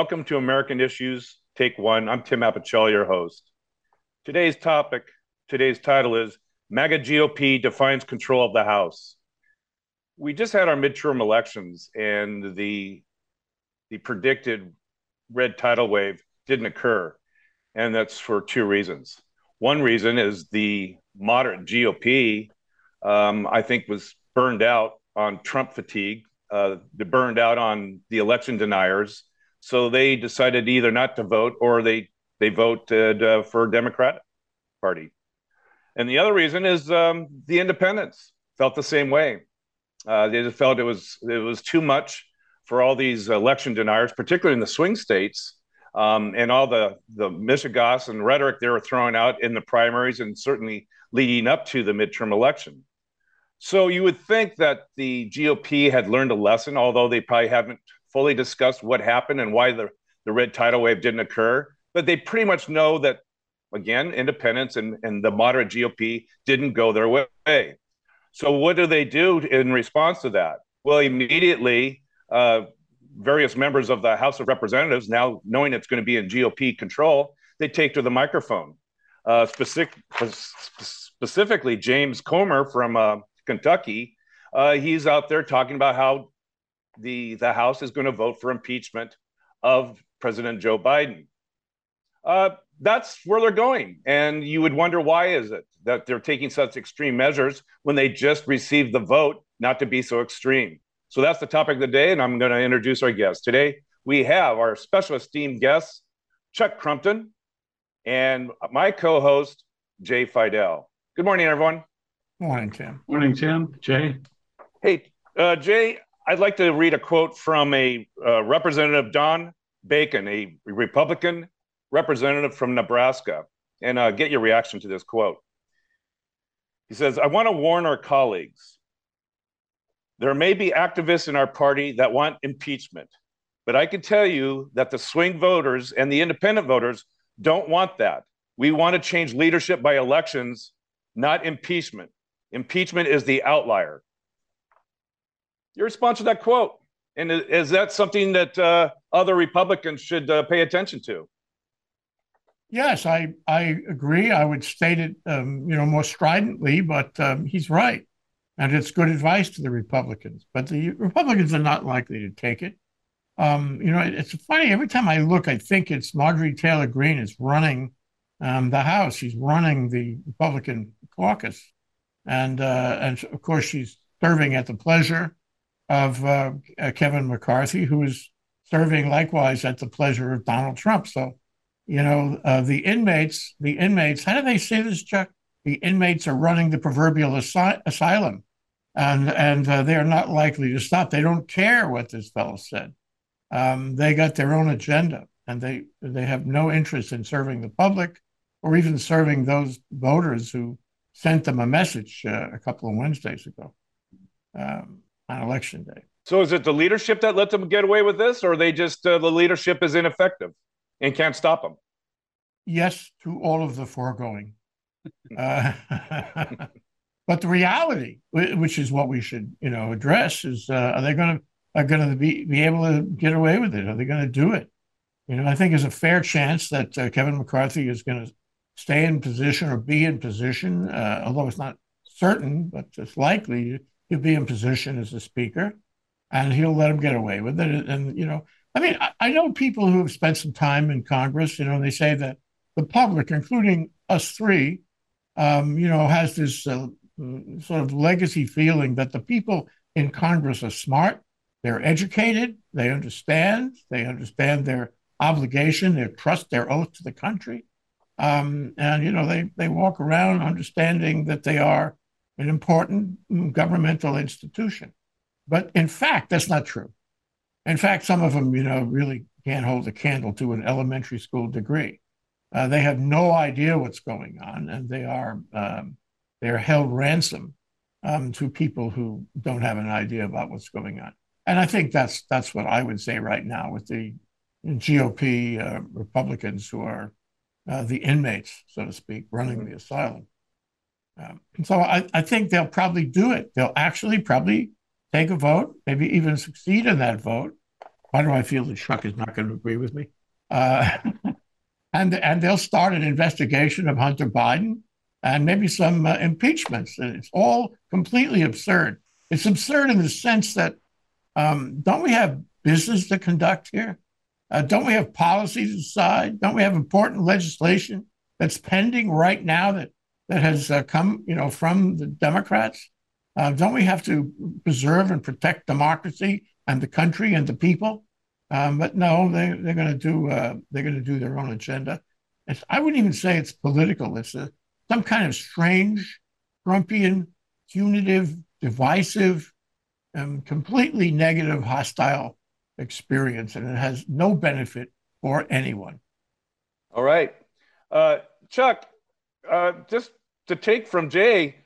Welcome to American Issues, Take One. I'm Tim Apicella, your host. Today's topic, today's title is MAGA GOP defines control of the House. We just had our midterm elections, and the the predicted red tidal wave didn't occur, and that's for two reasons. One reason is the moderate GOP, um, I think, was burned out on Trump fatigue uh, burned out on the election deniers, so they decided either not to vote or they they voted uh, for Democratic Party. And the other reason is um, the independents felt the same way. Uh, they just felt it was it was too much for all these election deniers, particularly in the swing states, um, and all the the mishegas and rhetoric they were throwing out in the primaries and certainly leading up to the midterm election. So you would think that the GOP had learned a lesson, although they probably haven't fully discussed what happened and why the, the red tidal wave didn't occur. But they pretty much know that, again, independents and, and the moderate GOP didn't go their way. So what do they do in response to that? Well, immediately, uh, various members of the House of Representatives, now knowing it's going to be in GOP control, they take to the microphone. Uh, specific, specifically, James Comer from uh, Kentucky, uh, he's out there talking about how the the House is going to vote for impeachment of President Joe Biden. Uh, that's where they're going, and you would wonder why is it that they're taking such extreme measures when they just received the vote not to be so extreme. So that's the topic of the day, and I'm going to introduce our guest today. We have our special esteemed guest, Chuck Crumpton, and my co-host Jay Fidell. Good morning, everyone. Morning, Tim. Morning, Tim. Jay. Hey, uh, Jay, I'd like to read a quote from a uh, Representative Don Bacon, a Republican representative from Nebraska, and uh, get your reaction to this quote. He says, I want to warn our colleagues. There may be activists in our party that want impeachment, but I can tell you that the swing voters and the independent voters don't want that. We want to change leadership by elections, not impeachment. Impeachment is the outlier. Your response to that quote, and is that something that uh, other Republicans should uh, pay attention to? Yes, I I agree. I would state it, um, you know, more stridently, but um, he's right, and it's good advice to the Republicans. But the Republicans are not likely to take it. Um, you know, it's funny. Every time I look, I think it's Marjorie Taylor Greene is running um, the House. She's running the Republican caucus and uh, and of course she's serving at the pleasure of uh, uh, Kevin McCarthy, who is serving likewise at the pleasure of Donald Trump. So, you know, uh, the inmates, the inmates, how do they say this, Chuck? The inmates are running the proverbial asy- asylum, and and uh, they are not likely to stop. They don't care what this fellow said. Um, they got their own agenda, and they they have no interest in serving the public or even serving those voters who sent them a message uh, a couple of Wednesdays ago um, on election day. So is it the leadership that let them get away with this, or they just uh, the leadership is ineffective and can't stop them? Yes, to all of the foregoing. uh, but the reality, which is what we should, you know, address, is uh, are they going to are going to be be able to get away with it? Are they going to do it? You know, I think there's a fair chance that uh, Kevin McCarthy is going to stay in position or be in position, uh, although it's not certain, but it's likely he'll be in position as a speaker, and he'll let him get away with it. And you know, I mean, I, I know people who have spent some time in Congress. You know, they say that the public, including us three, um, you know, has this uh, sort of legacy feeling that the people in Congress are smart, they're educated, they understand, they understand their obligation, their trust, their oath to the country. Um, and, you know, they, they walk around understanding that they are an important governmental institution. But in fact, that's not true. In fact, some of them, you know, really can't hold a candle to an elementary school degree. Uh, they have no idea what's going on, and they are um, they are held ransom um, to people who don't have an idea about what's going on. And I think that's that's what I would say right now with the GOP uh, Republicans who are uh, the inmates, so to speak, running mm-hmm. the asylum. Um, so I, I think they'll probably do it. They'll actually probably take a vote, maybe even succeed in that vote, Why do I feel that Chuck is not going to agree with me? Uh, and and they'll start an investigation of Hunter Biden and maybe some uh, impeachments. And it's all completely absurd. It's absurd in the sense that um, don't we have business to conduct here? Uh, don't we have policies to decide? Don't we have important legislation that's pending right now that that has uh, come, you know, from the Democrats? Uh, don't we have to preserve and protect democracy and the country and the people? Um, but no, they, they're going to do uh, they're going to do their own agenda. It's, I wouldn't even say it's political. It's a, some kind of strange, Trumpian, punitive, divisive, and completely negative, hostile experience, and it has no benefit for anyone. All right, uh, Chuck. Uh, just to take from Jay,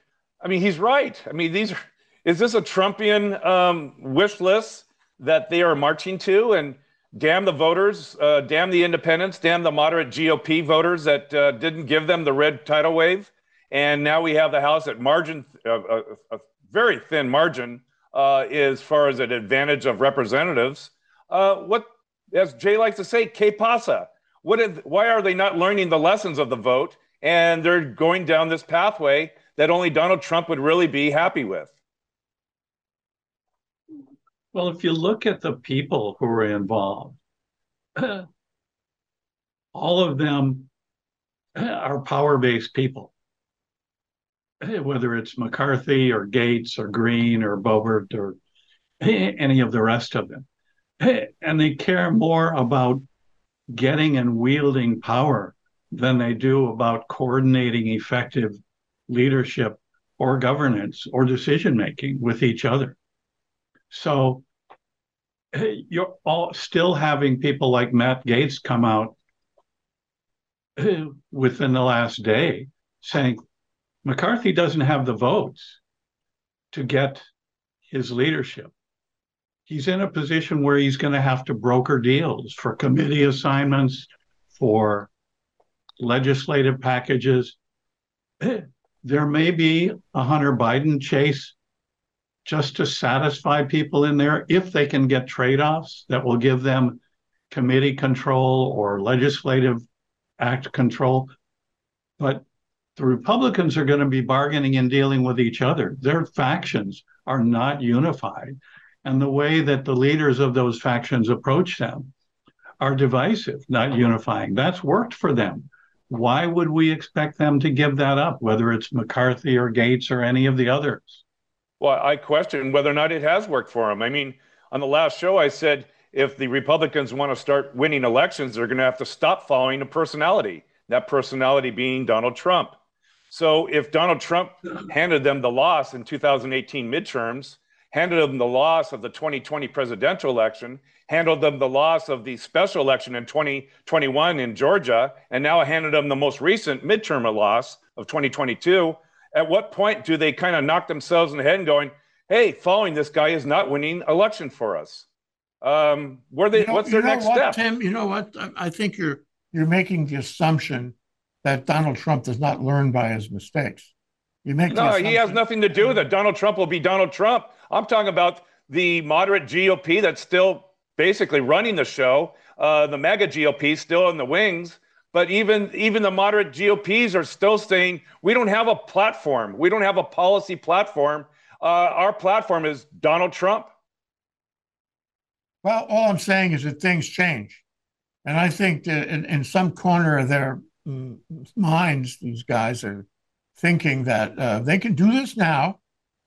I mean, he's right. I mean, these are. Is this a Trumpian um, wish list that they are marching to? And damn the voters, uh, damn the independents, damn the moderate GOP voters that uh, didn't give them the red tidal wave. And now we have the House at margin, uh, a, a, very thin margin, uh, as far as an advantage of representatives. Uh, what, as Jay likes to say, que pasa? What is, why are they not learning the lessons of the vote? And they're going down this pathway that only Donald Trump would really be happy with. Well, if you look at the people who were involved, all of them are power based people, whether it's McCarthy or Gaetz or Greene or Boebert or any of the rest of them. And they care more about getting and wielding power than they do about coordinating effective leadership or governance or decision making with each other. So eh, you're all still having people like Matt Gaetz come out eh, within the last day saying McCarthy doesn't have the votes to get his leadership. He's in a position where he's going to have to broker deals for committee assignments, for legislative packages. There may be a Hunter Biden chase just to satisfy people in there if they can get trade offs that will give them committee control or legislative act control. But the Republicans are going to be bargaining and dealing with each other. Their factions are not unified. And the way that the leaders of those factions approach them are divisive, not unifying. That's worked for them. Why would we expect them to give that up, whether it's McCarthy or Gaetz or any of the others? Well, I question whether or not it has worked for them. I mean, on the last show, I said if the Republicans want to start winning elections, they're going to have to stop following a personality, that personality being Donald Trump. So if Donald Trump handed them the loss in 2018 midterms, handed them the loss of the 2020 presidential election, handed them the loss of the special election in 2021 in Georgia, and now handed them the most recent midterm loss of 2022, at what point do they kind of knock themselves in the head and going, "Hey, following this guy is not winning election for us"? Um, where they? You know, what's their next what, step? Tim, you know what? I think you're you're making the assumption that Donald Trump does not learn by his mistakes. You make no, he has nothing to do with it. Donald Trump will be Donald Trump. I'm talking about the moderate GOP that's still basically running the show. Uh, the MAGA GOP still in the wings. But even even the moderate GOPs are still saying we don't have a platform. We don't have a policy platform. Uh, our platform is Donald Trump. Well, all I'm saying is that things change, and I think that in, in some corner of their mm, minds, these guys are thinking that uh, they can do this now,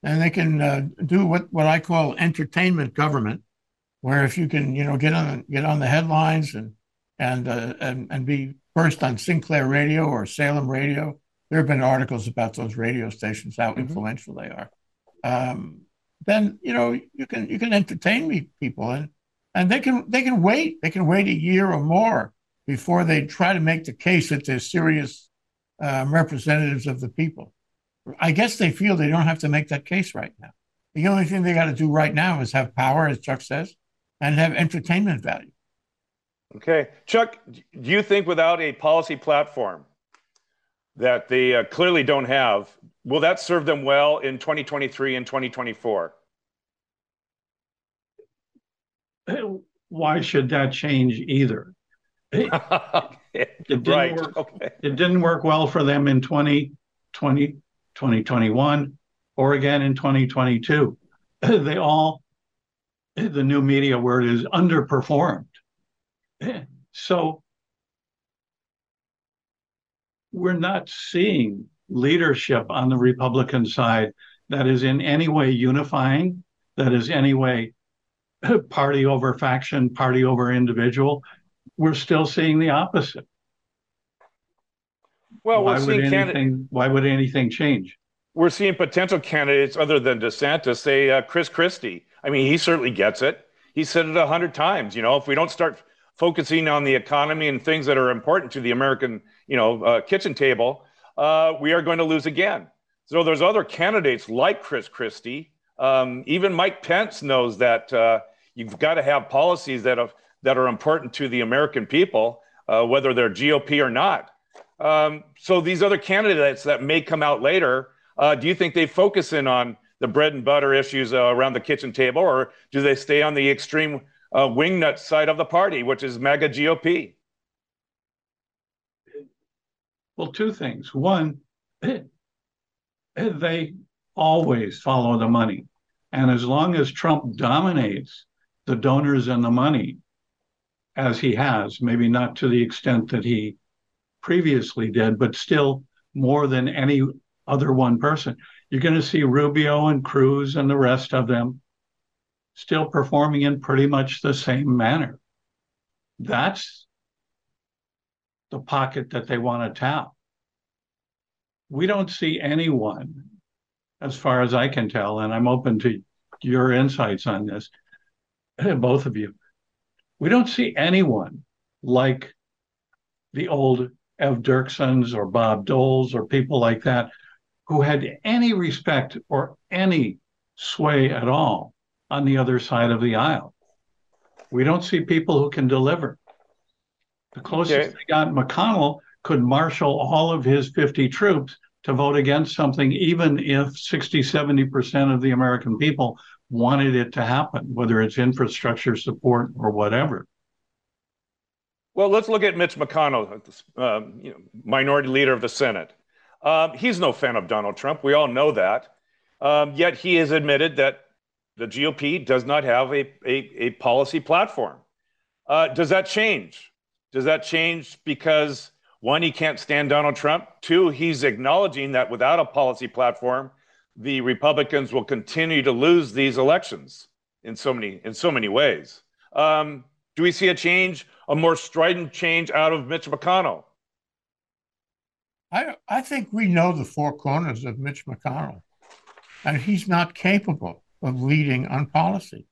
and they can uh, do what what I call entertainment government, where if you can, you know, get on get on the headlines and and uh, and and be first on Sinclair Radio or Salem Radio. There have been articles about those radio stations, how mm-hmm. influential they are. Um, then you know you can you can entertain me people and and they can they can wait they can wait a year or more before they try to make the case that they're serious um, representatives of the people. I guess they feel they don't have to make that case right now. The only thing they got to do right now is have power, as Chuck says, and have entertainment value. Okay. Chuck, do you think without a policy platform that they uh, clearly don't have, will that serve them well in 2023 and 2024? why should that change either? It, it didn't right. work. Okay. It didn't work well for them in 2020, 2021, or again in 2022. They all, the new media word is underperformed. So we're not seeing leadership on the Republican side that is in any way unifying, that is any way party over faction, party over individual. We're still seeing the opposite. Well, why we're would seeing anything? candid- Why would anything change? we're seeing potential candidates other than DeSantis, say uh, Chris Christie. I mean, he certainly gets it. He said it a hundred times. You know, if we don't start focusing on the economy and things that are important to the American, you know, uh, kitchen table, uh, we are going to lose again. So there's other candidates like Chris Christie. Um, even Mike Pence knows that uh, you've got to have policies that are that are important to the American people, uh, whether they're GOP or not. Um, so these other candidates that may come out later, uh, do you think they focus in on the bread and butter issues uh, around the kitchen table, or do they stay on the extreme uh, wingnut side of the party, which is MAGA GOP? Well, two things. One, they always follow the money. And as long as Trump dominates the donors and the money, as he has, maybe not to the extent that he previously did, but still more than any other one person, you're going to see Rubio and Cruz and the rest of them still performing in pretty much the same manner. That's the pocket that they want to tap. We don't see anyone, as far as I can tell, and I'm open to your insights on this, both of you. We don't see anyone like the old Ev Dirksens or Bob Doles or people like that who had any respect or any sway at all on the other side of the aisle. We don't see people who can deliver. The closest Okay. they got, McConnell could marshal all of his 50 troops to vote against something, even if 60, 70% of the American people wanted it to happen, whether it's infrastructure support or whatever. Well, let's look at Mitch McConnell, um, you know, minority leader of the Senate. Um, he's no fan of Donald Trump. We all know that. Um, yet he has admitted that the GOP does not have a, a, a policy platform. Uh, does that change? Does that change because one, he can't stand Donald Trump? Two, he's acknowledging that without a policy platform, the Republicans will continue to lose these elections in so many in so many ways. Um, do we see a change, a more strident change out of Mitch McConnell? I, I think we know the four corners of Mitch McConnell, and he's not capable of leading on policy.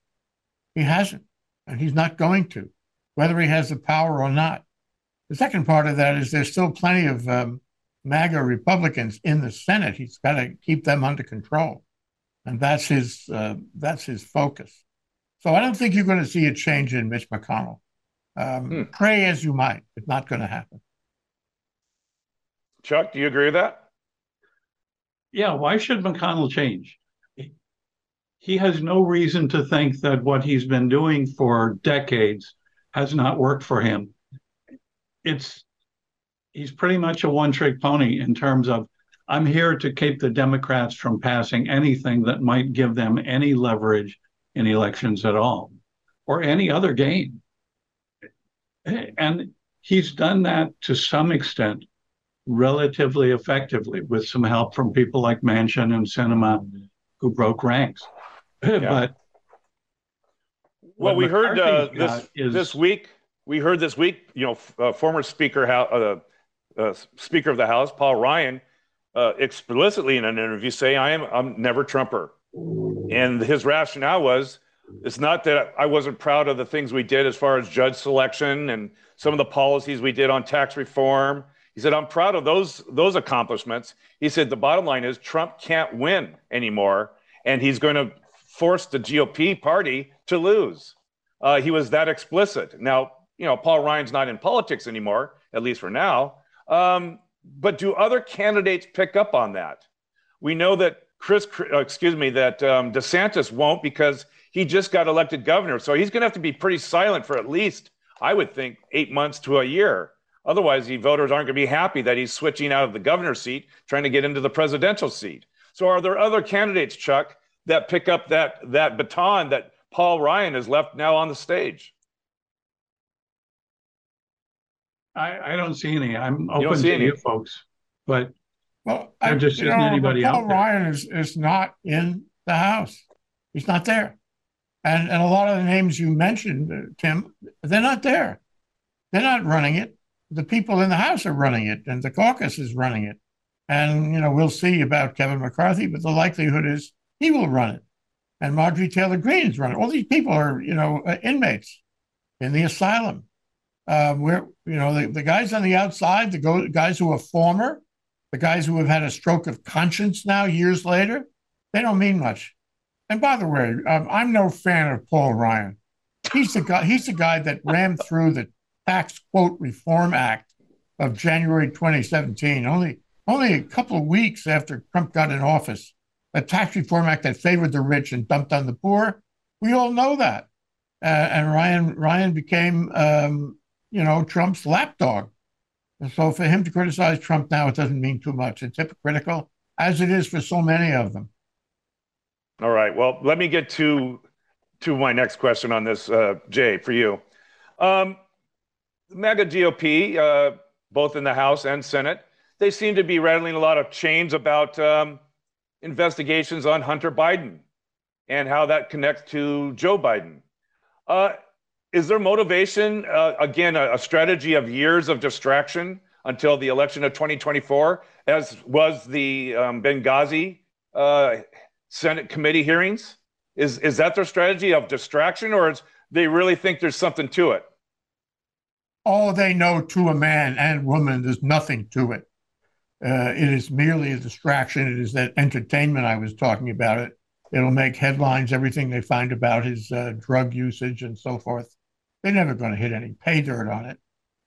He hasn't, and he's not going to, whether he has the power or not. The second part of that is there's still plenty of um, MAGA Republicans in the Senate. He's got to keep them under control, and that's his uh, that's his focus. So I don't think you're going to see a change in Mitch McConnell. Um, Hmm. Pray as you might, it's not going to happen. Chuck, do you agree with that? Yeah, why should McConnell change? He has no reason to think that what he's been doing for decades has not worked for him. It's he's pretty much a one-trick pony in terms of I'm here to keep the Democrats from passing anything that might give them any leverage in elections at all or any other gain. And he's done that to some extent relatively effectively with some help from people like Manchin and Sinema who broke ranks. But Well, we heard uh, this is- this week. We heard this week. You know, uh, former Speaker, uh, uh, Speaker of the House, Paul Ryan, uh, explicitly in an interview say, "I am I'm never Trumper," and his rationale was, "It's not that I wasn't proud of the things we did as far as judge selection and some of the policies we did on tax reform." He said, "I'm proud of those those accomplishments." He said, "The bottom line is Trump can't win anymore, and he's going to force the GOP party to lose." Uh, he was that explicit. Now, you know, Paul Ryan's not in politics anymore, at least for now. Um, but do other candidates pick up on that? We know that Chris, uh, excuse me, that um, DeSantis won't because He just got elected governor, so he's going to have to be pretty silent for at least, I would think, eight months to a year. Otherwise, the voters aren't going to be happy that he's switching out of the governor's seat, trying to get into the presidential seat. So, are there other candidates, Chuck, that pick up that that baton that Paul Ryan has left now on the stage? I, I don't see any. I'm open to any. you folks, but well, there I, just isn't know, anybody Paul out there. Ryan is is not in the House. He's not there, and and a lot of the names you mentioned, uh, Tim, they're not there. They're not running it. The people in the House are running it, and the caucus is running it. And you know, we'll see about Kevin McCarthy, but the likelihood is he will run it, and Marjorie Taylor Greene is running. All these people are you know uh, inmates in the asylum um, where you know the, the guys on the outside, the go, guys who are former, the guys who have had a stroke of conscience now years later, they don't mean much. And by the way, um, I'm no fan of Paul Ryan. He's the guy. He's the guy that ran through the Tax Quote Reform Act of January 2017. Only only a couple of weeks after Trump got in office, a tax reform act that favored the rich and dumped on the poor. We all know that. Uh, and Ryan Ryan became um, you know, Trump's lapdog. And so for him to criticize Trump now, it doesn't mean too much. It's hypocritical, as it is for so many of them. All right. Well, let me get to to my next question on this, uh, Jay, for you. Um, MAGA GOP, uh, both in the House and Senate, they seem to be rattling a lot of chains about um, investigations on Hunter Biden and how that connects to Joe Biden. Uh, is there motivation again a, strategy of years of distraction until the election of 2024 as was the um, benghazi senate committee hearings is is that their strategy of distraction or is they really think there's something to it all they know to a man and woman there's nothing to it uh, it is merely a distraction it is that entertainment i was talking about it it'll make headlines everything they find about his uh, drug usage and so forth they're never going to hit any pay dirt on it.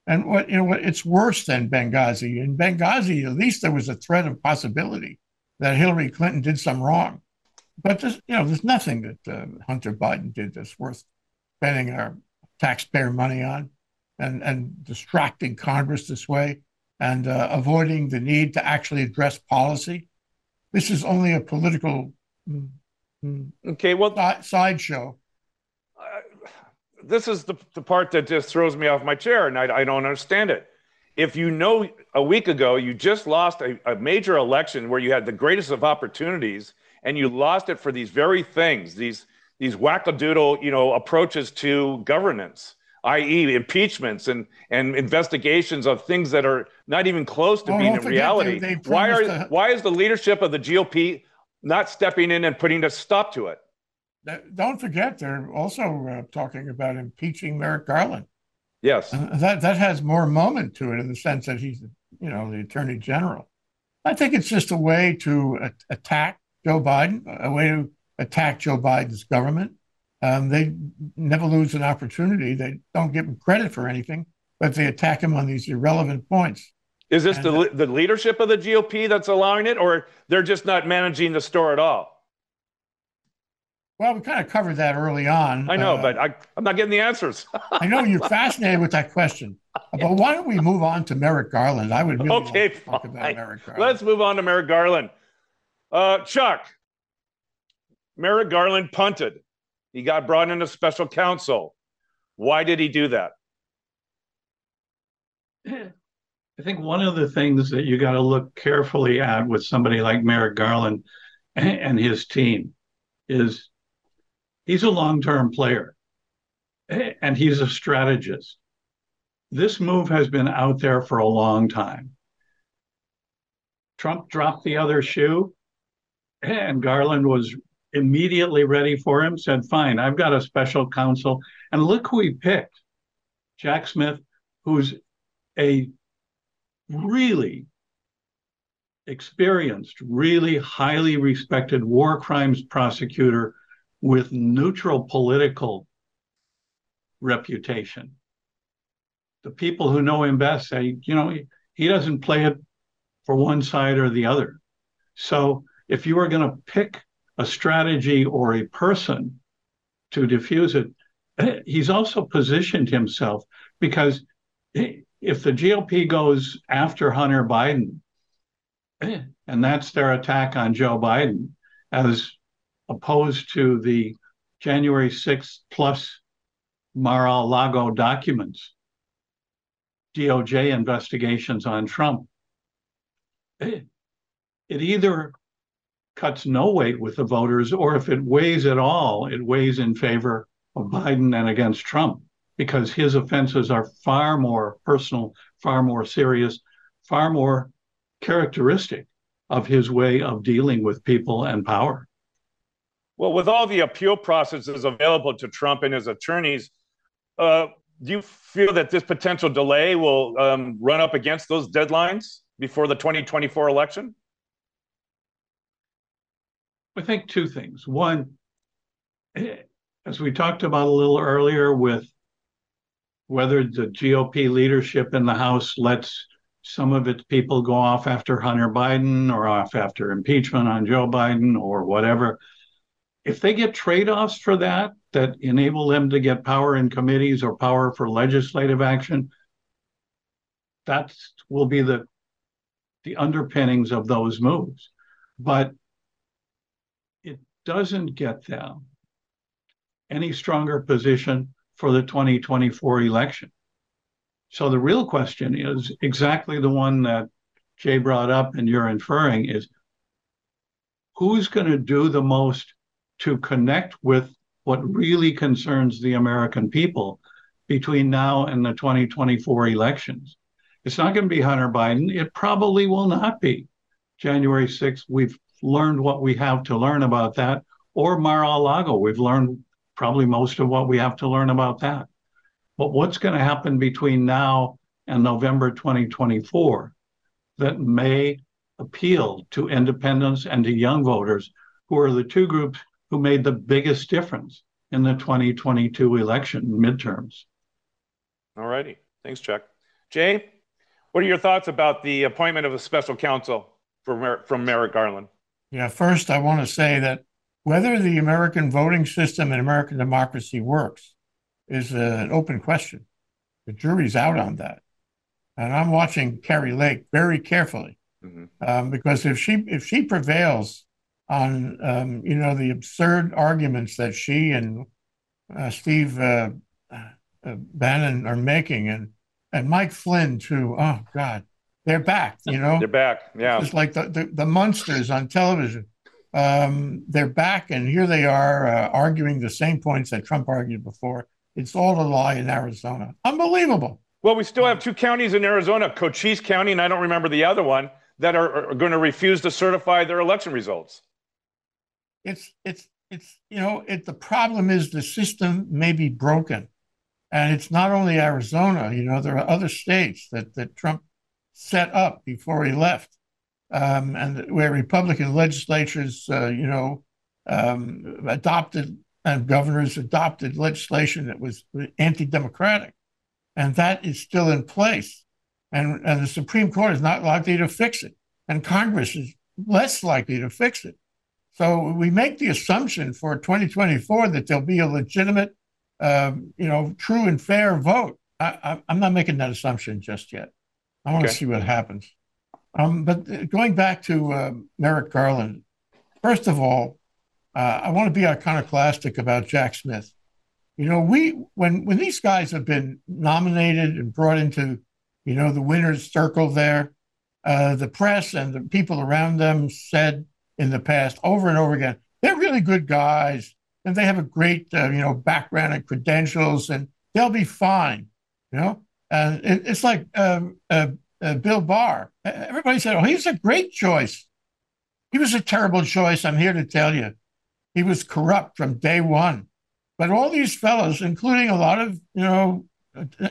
And what you know, what it's worse than Benghazi. In Benghazi, at least there was a threat of possibility that Hillary Clinton did some wrong. But there's, you know, there's nothing that uh, Hunter Biden did that's worth spending our taxpayer money on, and and distracting Congress this way, and uh, avoiding the need to actually address policy. This is only a political mm, mm, okay, well, sideshow this is the, the part that just throws me off my chair and I, I don't understand it. If you know a week ago you just lost a, a major election where you had the greatest of opportunities and you lost it for these very things, these these wackadoodle, you know, approaches to governance, i.e., impeachments and and investigations of things that are not even close to being in reality. They, they why are to... why is the leadership of the GOP not stepping in and putting a stop to it? don't forget, they're also uh, talking about impeaching Merrick Garland. Yes, that that has more moment to it in the sense that he's, you know, the attorney general. I think it's just a way to a- attack Joe Biden, a way to attack Joe Biden's government. Um, they never lose an opportunity. They don't give him credit for anything, but they attack him on these irrelevant points. Is this and, the, uh, the leadership of the GOP that's allowing it, or they're just not managing the store at all? Well, we kind of covered that early on. I know, uh, but I, am not getting the answers. I know you're fascinated with that question, but why don't we move on to Merrick Garland? I would really okay, talk about Merrick Garland. Let's move on to Merrick Garland. Uh, Chuck, Merrick Garland punted. He got brought into special counsel. Why did he do that? I think one of the things that you got to look carefully at with somebody like Merrick Garland and his team is He's a long term player and he's a strategist. This move has been out there for a long time. Trump dropped the other shoe, and Garland was immediately ready for him, said, Fine, I've got a special counsel. And look who he picked Jack Smith, who's a really experienced, really highly respected war crimes prosecutor with neutral political reputation. The people who know him best say, you know, he, he doesn't play it for one side or the other. So if you are going to pick a strategy or a person to diffuse it. He's also positioned himself because if the GOP goes after Hunter Biden, and that's their attack on Joe Biden, as opposed to the January 6th plus Mar-a-Lago documents, DOJ investigations on Trump. It either cuts no weight with the voters, or if it weighs at all, it weighs in favor of Biden and against Trump because his offenses are far more personal, far more serious, far more characteristic of his way of dealing with people and power. Well, with all the appeal processes available to Trump and his attorneys, uh, do you feel that this potential delay will um, run up against those deadlines before the 2024 election? I think two things. One, eh, as we talked about a little earlier, with whether the GOP leadership in the House lets some of its people go off after Hunter Biden or off after impeachment on Joe Biden or whatever. If they get trade offs for that, that enable them to get power in committees or power for legislative action, that will be the, the underpinnings of those moves. But doesn't get them any stronger position for the 2024 election. So the real question is exactly the one that Jay brought up and you're inferring is who's going to do the most to connect with what really concerns the American people between now and the 2024 elections. It's not going to be Hunter Biden. It probably will not be January 6th. We've learned what we have to learn about that, or Mar a Lago. We've learned probably most of what we have to learn about that. But what's going to happen between now and November 2024 that may appeal to independents and to young voters, who are the two groups who made the biggest difference in the 2022 election midterms. All righty. Thanks, Chuck. Jay, what are your thoughts about the appointment of a special counsel for, from Merrick Garland? Yeah, first, I want to say that whether the American voting system and American democracy works is an open question. The jury's out on that. And I'm watching Kari Lake very carefully mm-hmm. um, because if she if she prevails on um, you know the absurd arguments that she and uh, Steve uh, uh, Bannon are making, and and Mike Flynn too. Oh God, they're back. You know, they're back. Yeah, it's like the, the, the monsters on television. Um, they're back, and here they are uh, arguing the same points that Trump argued before. It's all a lie in Arizona. Unbelievable. Well, we still have two counties in Arizona, Cochise County, and I don't remember the other one, that are, are going to refuse to certify their election results. It's it's it's you know it. The problem is the system may be broken, and it's not only Arizona. You know there are other states that that Trump set up before he left, um, and where Republican legislatures, uh, you know, um, adopted and governors adopted legislation that was anti-democratic, and that is still in place. And, and the Supreme Court is not likely to fix it, and Congress is less likely to fix it. So we make the assumption for 2024 that there'll be a legitimate, um, you know, true and fair vote. I, am not making that assumption just yet. I want okay. to see what happens. Um, but going back to uh, Merrick Garland, first of all, uh, I want to be iconoclastic about Jack Smith. You know, we when when these guys have been nominated and brought into, you know, the winners' circle there, uh, the press and the people around them said in the past over and over again, they're really good guys and they have a great, uh, you know, background and credentials and they'll be fine. You know, and it, it's like um, uh, uh, Bill Barr. Everybody said, "Oh, he's a great choice." He was a terrible choice. I'm here to tell you. He was corrupt from day one. But all these fellows, including a lot of, you know,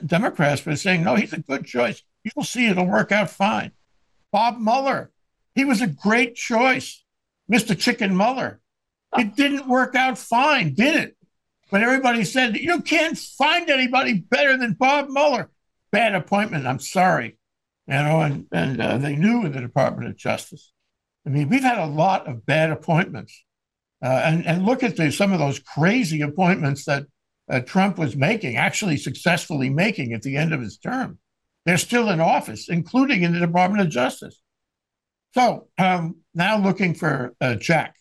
Democrats, were saying, no, he's a good choice. You'll see it'll work out fine. Bob Mueller, he was a great choice. Mr. Chicken Mueller. It didn't work out fine, did it? But everybody said, you can't find anybody better than Bob Mueller. Bad appointment. I'm sorry. You know, and, and uh, they knew in the Department of Justice. I mean, we've had a lot of bad appointments. Uh, and, and look at the, some of those crazy appointments that uh, Trump was making, actually successfully making at the end of his term. They're still in office, including in the Department of Justice. So um, now looking for uh, Jack,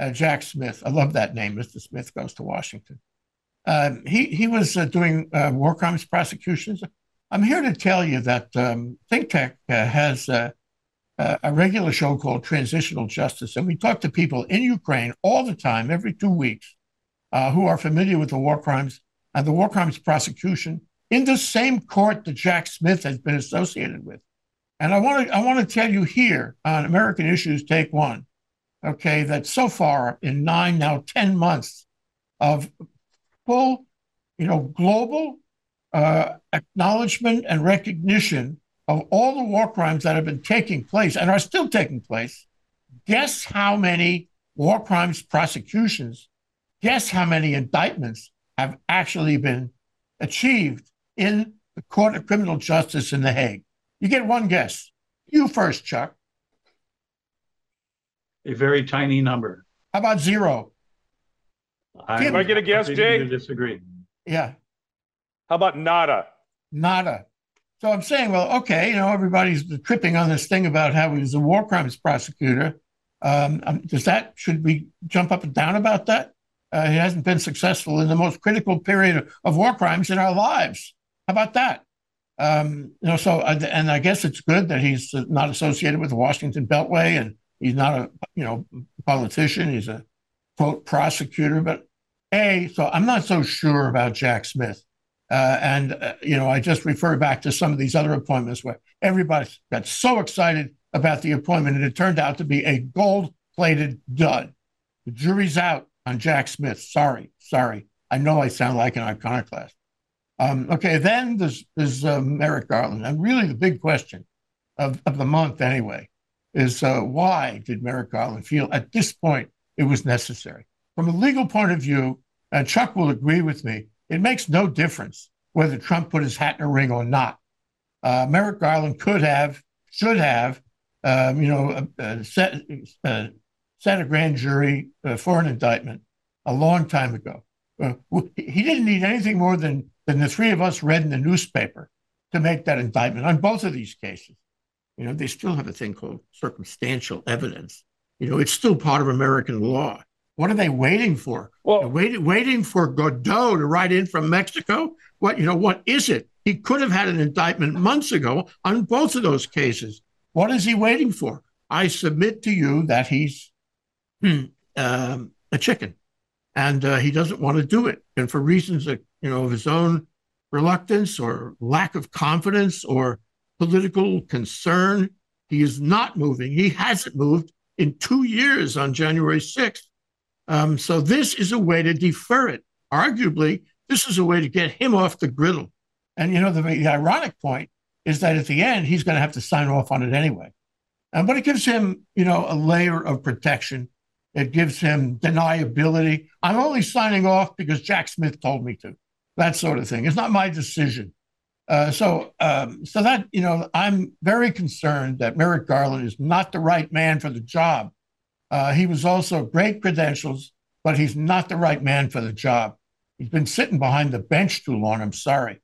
uh, Jack Smith. I love that name. Mr. Smith goes to Washington. Um, he he was uh, doing uh, war crimes prosecutions. I'm here to tell you that um, Think Tech uh, has uh, a regular show called Transitional Justice, and we talk to people in Ukraine all the time, every two weeks, uh, who are familiar with the war crimes and the war crimes prosecution in the same court that Jack Smith has been associated with. And I want to I want to tell you here on American Issues Take One, okay, that so far in nine now ten months of full, you know, global uh, acknowledgement and recognition of all the war crimes that have been taking place and are still taking place. Guess how many war crimes prosecutions? Guess how many indictments have actually been achieved in the Court of Criminal Justice in The Hague? You get one guess. You first, Chuck. A very tiny number. How about zero? I, Can I get a guess, Jay? Disagree. Yeah. How about nada? Nada. So I'm saying, well, okay, you know, everybody's tripping on this thing about how he was a war crimes prosecutor. Um, um, does that should we jump up and down about that? Uh, he hasn't been successful in the most critical period of, war crimes in our lives. How about that? Um, you know, so uh, and I guess it's good that he's not associated with the Washington Beltway and he's not a you know politician. He's a quote prosecutor, but a so I'm not so sure about Jack Smith. Uh, and uh, you know, I just refer back to some of these other appointments where everybody got so excited about the appointment, and it turned out to be a gold-plated dud. The jury's out on Jack Smith. Sorry, sorry. I know I sound like an iconoclast. Um, okay, then there's, there's uh, Merrick Garland. And really, the big question of, of the month, anyway, is uh, why did Merrick Garland feel at this point it was necessary? From a legal point of view, and Chuck will agree with me, it makes no difference whether Trump put his hat in a ring or not. Uh, Merrick Garland could have, should have, um, you know, uh, uh set, uh, set a grand jury uh, for an indictment a long time ago. he didn't need anything more than than the three of us read in the newspaper to make that indictment on both of these cases. You know, they still have a thing called circumstantial evidence. You know, it's still part of American law. What are they waiting for? Well, waiting, waiting for Godot to write in from Mexico. What you know? What is it? He could have had an indictment months ago on both of those cases. What is he waiting for? I submit to you that he's hmm, um, a chicken, and uh, he doesn't want to do it, and for reasons that you know, of his own reluctance or lack of confidence or political concern. He is not moving. He hasn't moved in two years on January 6th. Um, so this is a way to defer it. Arguably, this is a way to get him off the griddle. And you know, the, the ironic point is that at the end, he's going to have to sign off on it anyway. Um, but it gives him, you know, a layer of protection. It gives him deniability. I'm only signing off because Jack Smith told me to that sort of thing. It's not my decision. Uh, so, um, so that you know, I'm very concerned that Merrick Garland is not the right man for the job. Uh, he was also great credentials, but he's not the right man for the job. He's been sitting behind the bench too long. I'm sorry.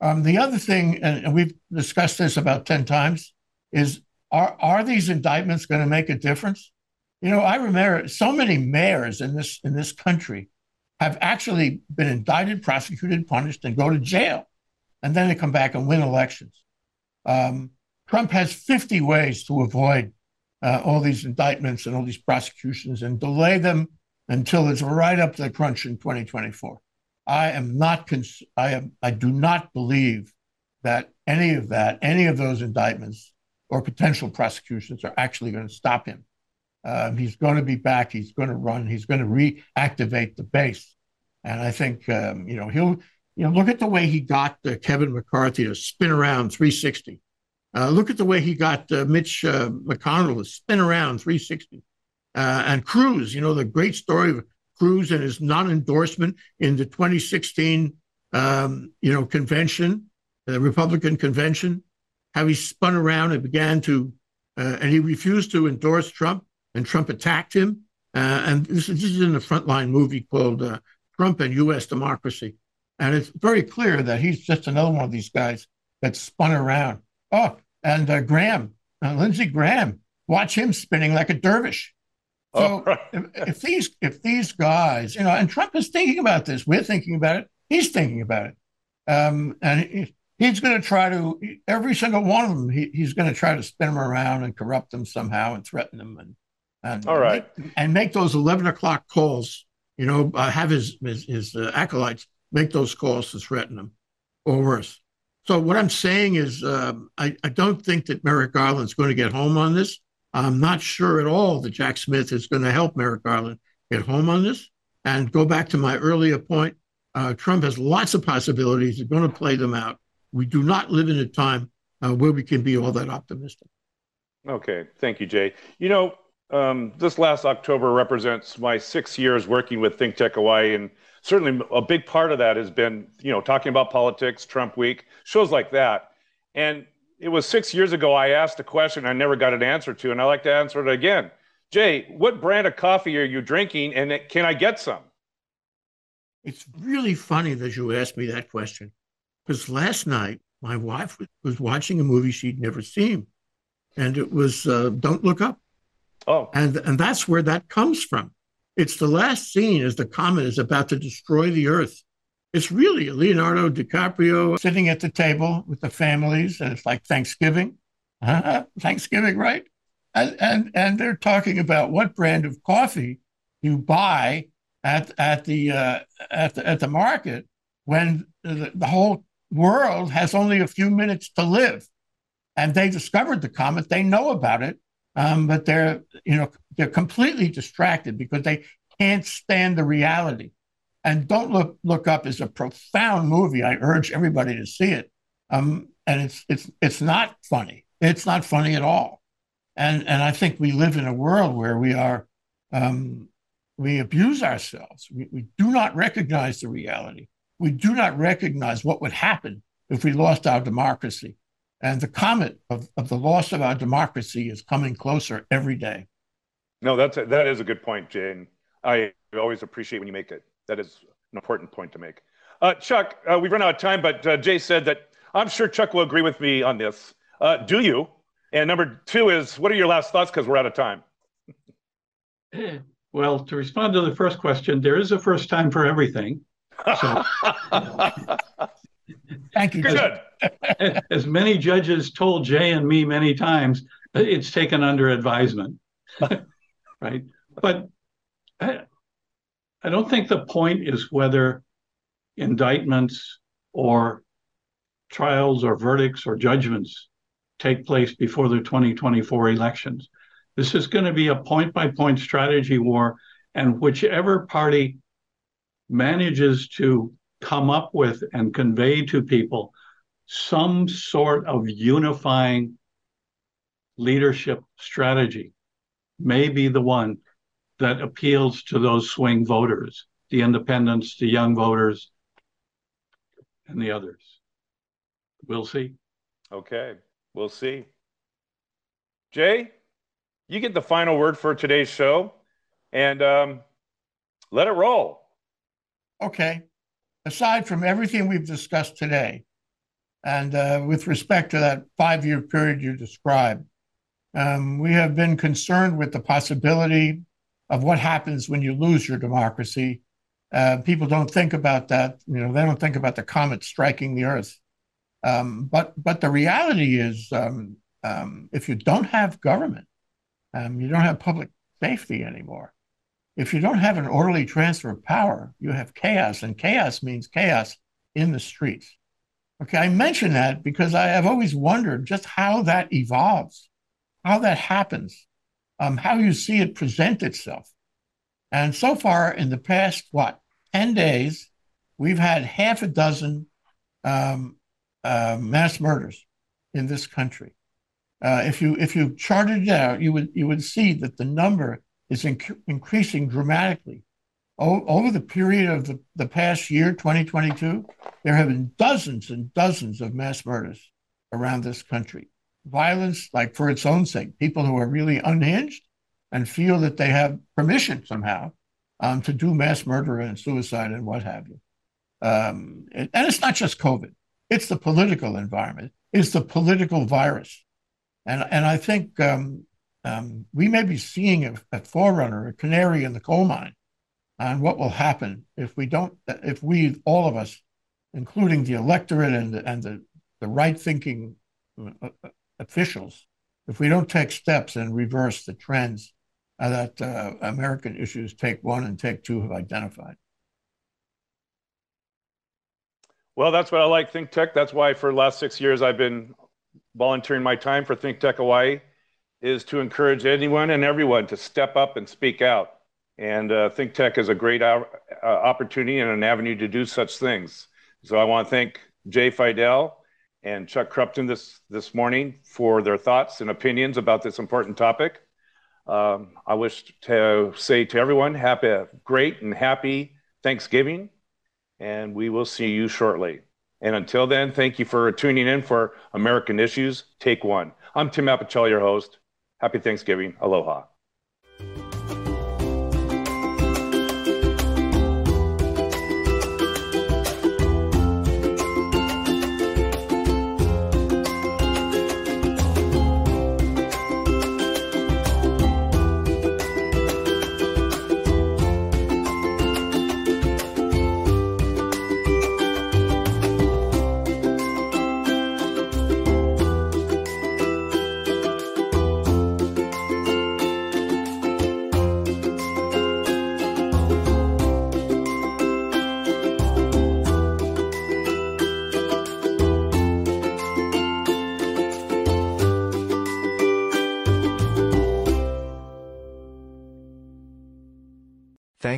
Um, the other thing, and, we've discussed this about ten times, is are are these indictments going to make a difference? You know, I remember so many mayors in this in this country have actually been indicted, prosecuted, punished, and go to jail. And then they come back and win elections. Um, Trump has 50 ways to avoid uh, all these indictments and all these prosecutions and delay them until it's right up to the crunch in 2024. I am not, cons- I am, I do not believe that any of that, any of those indictments or potential prosecutions are actually going to stop him. Um, he's going to be back. He's going to run. He's going to reactivate the base. And I think, um, you know, he'll, you know, look at the way he got uh, Kevin McCarthy to spin around 360. Uh, look at the way he got uh, Mitch uh, McConnell to spin around 360. Uh, and Cruz, you know, the great story of Cruz and his non-endorsement in the 2016, um, you know, convention, the Republican convention, how he spun around and began to, uh, and he refused to endorse Trump and Trump attacked him Uh, and this is, this is in the frontline movie called Trump and U.S. Democracy. And it's very clear that he's just another one of these guys that spun around. Oh, and uh, Graham, uh, Lindsey Graham, watch him spinning like a dervish. So oh, right. if, if, these if these guys, you know, and Trump is thinking about this, we're thinking about it. He's thinking about it, um, and he, he's going to try to every single one of them. He, he's going to try to spin them around and corrupt them somehow and threaten them and and all right make, and make those eleven o'clock calls. You know, uh, have his his, his uh, acolytes make those calls to threaten them, or worse. So what I'm saying is, um, I, I don't think that Merrick Garland's going to get home on this. I'm not sure at all that Jack Smith is going to help Merrick Garland get home on this. And go back to my earlier point, uh, Trump has lots of possibilities. He's going to play them out. We do not live in a time uh, where we can be all that optimistic. Okay, thank you, Jay. You know, um, this last October represents my six years working with Think Tech Hawaii, and certainly a big part of that has been, you know, talking about politics, Trump Week, shows like that. And it was six years ago I asked a question I never got an answer to, and I like to answer it again. Jay, what brand of coffee are you drinking, and can I get some? It's really funny that you asked me that question because last night my wife was watching a movie she'd never seen, and it was uh, Don't Look Up. Oh, and and that's where that comes from. It's the last scene as the comet is about to destroy the Earth, it's really Leonardo DiCaprio sitting at the table with the families, and it's like Thanksgiving. Uh-huh. Thanksgiving, right? And, and and they're talking about what brand of coffee you buy at at the uh, at the at the market when the, the whole world has only a few minutes to live, and they discovered the comet. They know about it, um, but they're you know they're completely distracted because they can't stand the reality. And Don't Look Look Up is a profound movie. I urge everybody to see it. Um, and it's it's it's not funny. It's not funny at all. And and I think we live in a world where we are um, we abuse ourselves. We, we do not recognize the reality. We do not recognize what would happen if we lost our democracy. And the comet of, of the loss of our democracy is coming closer every day. No, that's a, that is a good point, Jane. I always appreciate when you make it that is an important point to make. Uh, Chuck, uh, we've run out of time, but uh, Jay said that I'm sure Chuck will agree with me on this. Uh, do you? And number two is, what are your last thoughts? Because we're out of time. well, to respond to the first question, there is a first time for everything. So, Thank you. Good. As, as many judges told Jay and me many times, it's taken under advisement, right? But I don't think the point is whether indictments or trials or verdicts or judgments take place before the 2024 elections. This is going to be a point by point strategy war, and whichever party manages to come up with and convey to people some sort of unifying leadership strategy may be the one that appeals to those swing voters, the independents, the young voters, and the others. We'll see. Okay, we'll see. Jay, you get the final word for today's show and um, let it roll. Okay. Aside from everything we've discussed today, and uh, with respect to that five year period you described, um, we have been concerned with the possibility of what happens when you lose your democracy. Uh, people don't think about that. You know, they don't think about the comet striking the Earth. Um, but but the reality is, um, um, if you don't have government, um, you don't have public safety anymore. If you don't have an orderly transfer of power, you have chaos, and chaos means chaos in the streets. Okay, I mention that because I have always wondered just how that evolves, how that happens um, how you see it present itself. And so far, in the past, what, 10 days, we've had half a dozen um, uh, mass murders in this country. Uh, if you if you charted it out, you would you would see that the number is inc- increasing dramatically. O- over the period of the, the past year, 2022, there have been dozens and dozens of mass murders around this country violence like for its own sake, people who are really unhinged and feel that they have permission somehow um, to do mass murder and suicide and what have you. Um, and it's not just COVID; it's the political environment. It's the political virus, and and I think um, um we may be seeing a, a forerunner, a canary in the coal mine, on what will happen if we don't, if we all of us, including the electorate and the, and the the right thinking uh, uh, officials, if we don't take steps and reverse the trends that uh, American issues take one and take two have identified. Well, that's what I like Think Tech. That's why for the last six years I've been volunteering my time for Think Tech Hawaii is to encourage anyone and everyone to step up and speak out. And uh, Think Tech is a great uh, opportunity and an avenue to do such things. So I want to thank Jay Fidell and Chuck Crumpton this, this morning for their thoughts and opinions about this important topic. Um, I wish to say to everyone, happy, great and happy Thanksgiving, and we will see you shortly. And until then, thank you for tuning in for American Issues Take One. I'm Tim Apicella, your host. Happy Thanksgiving. Aloha.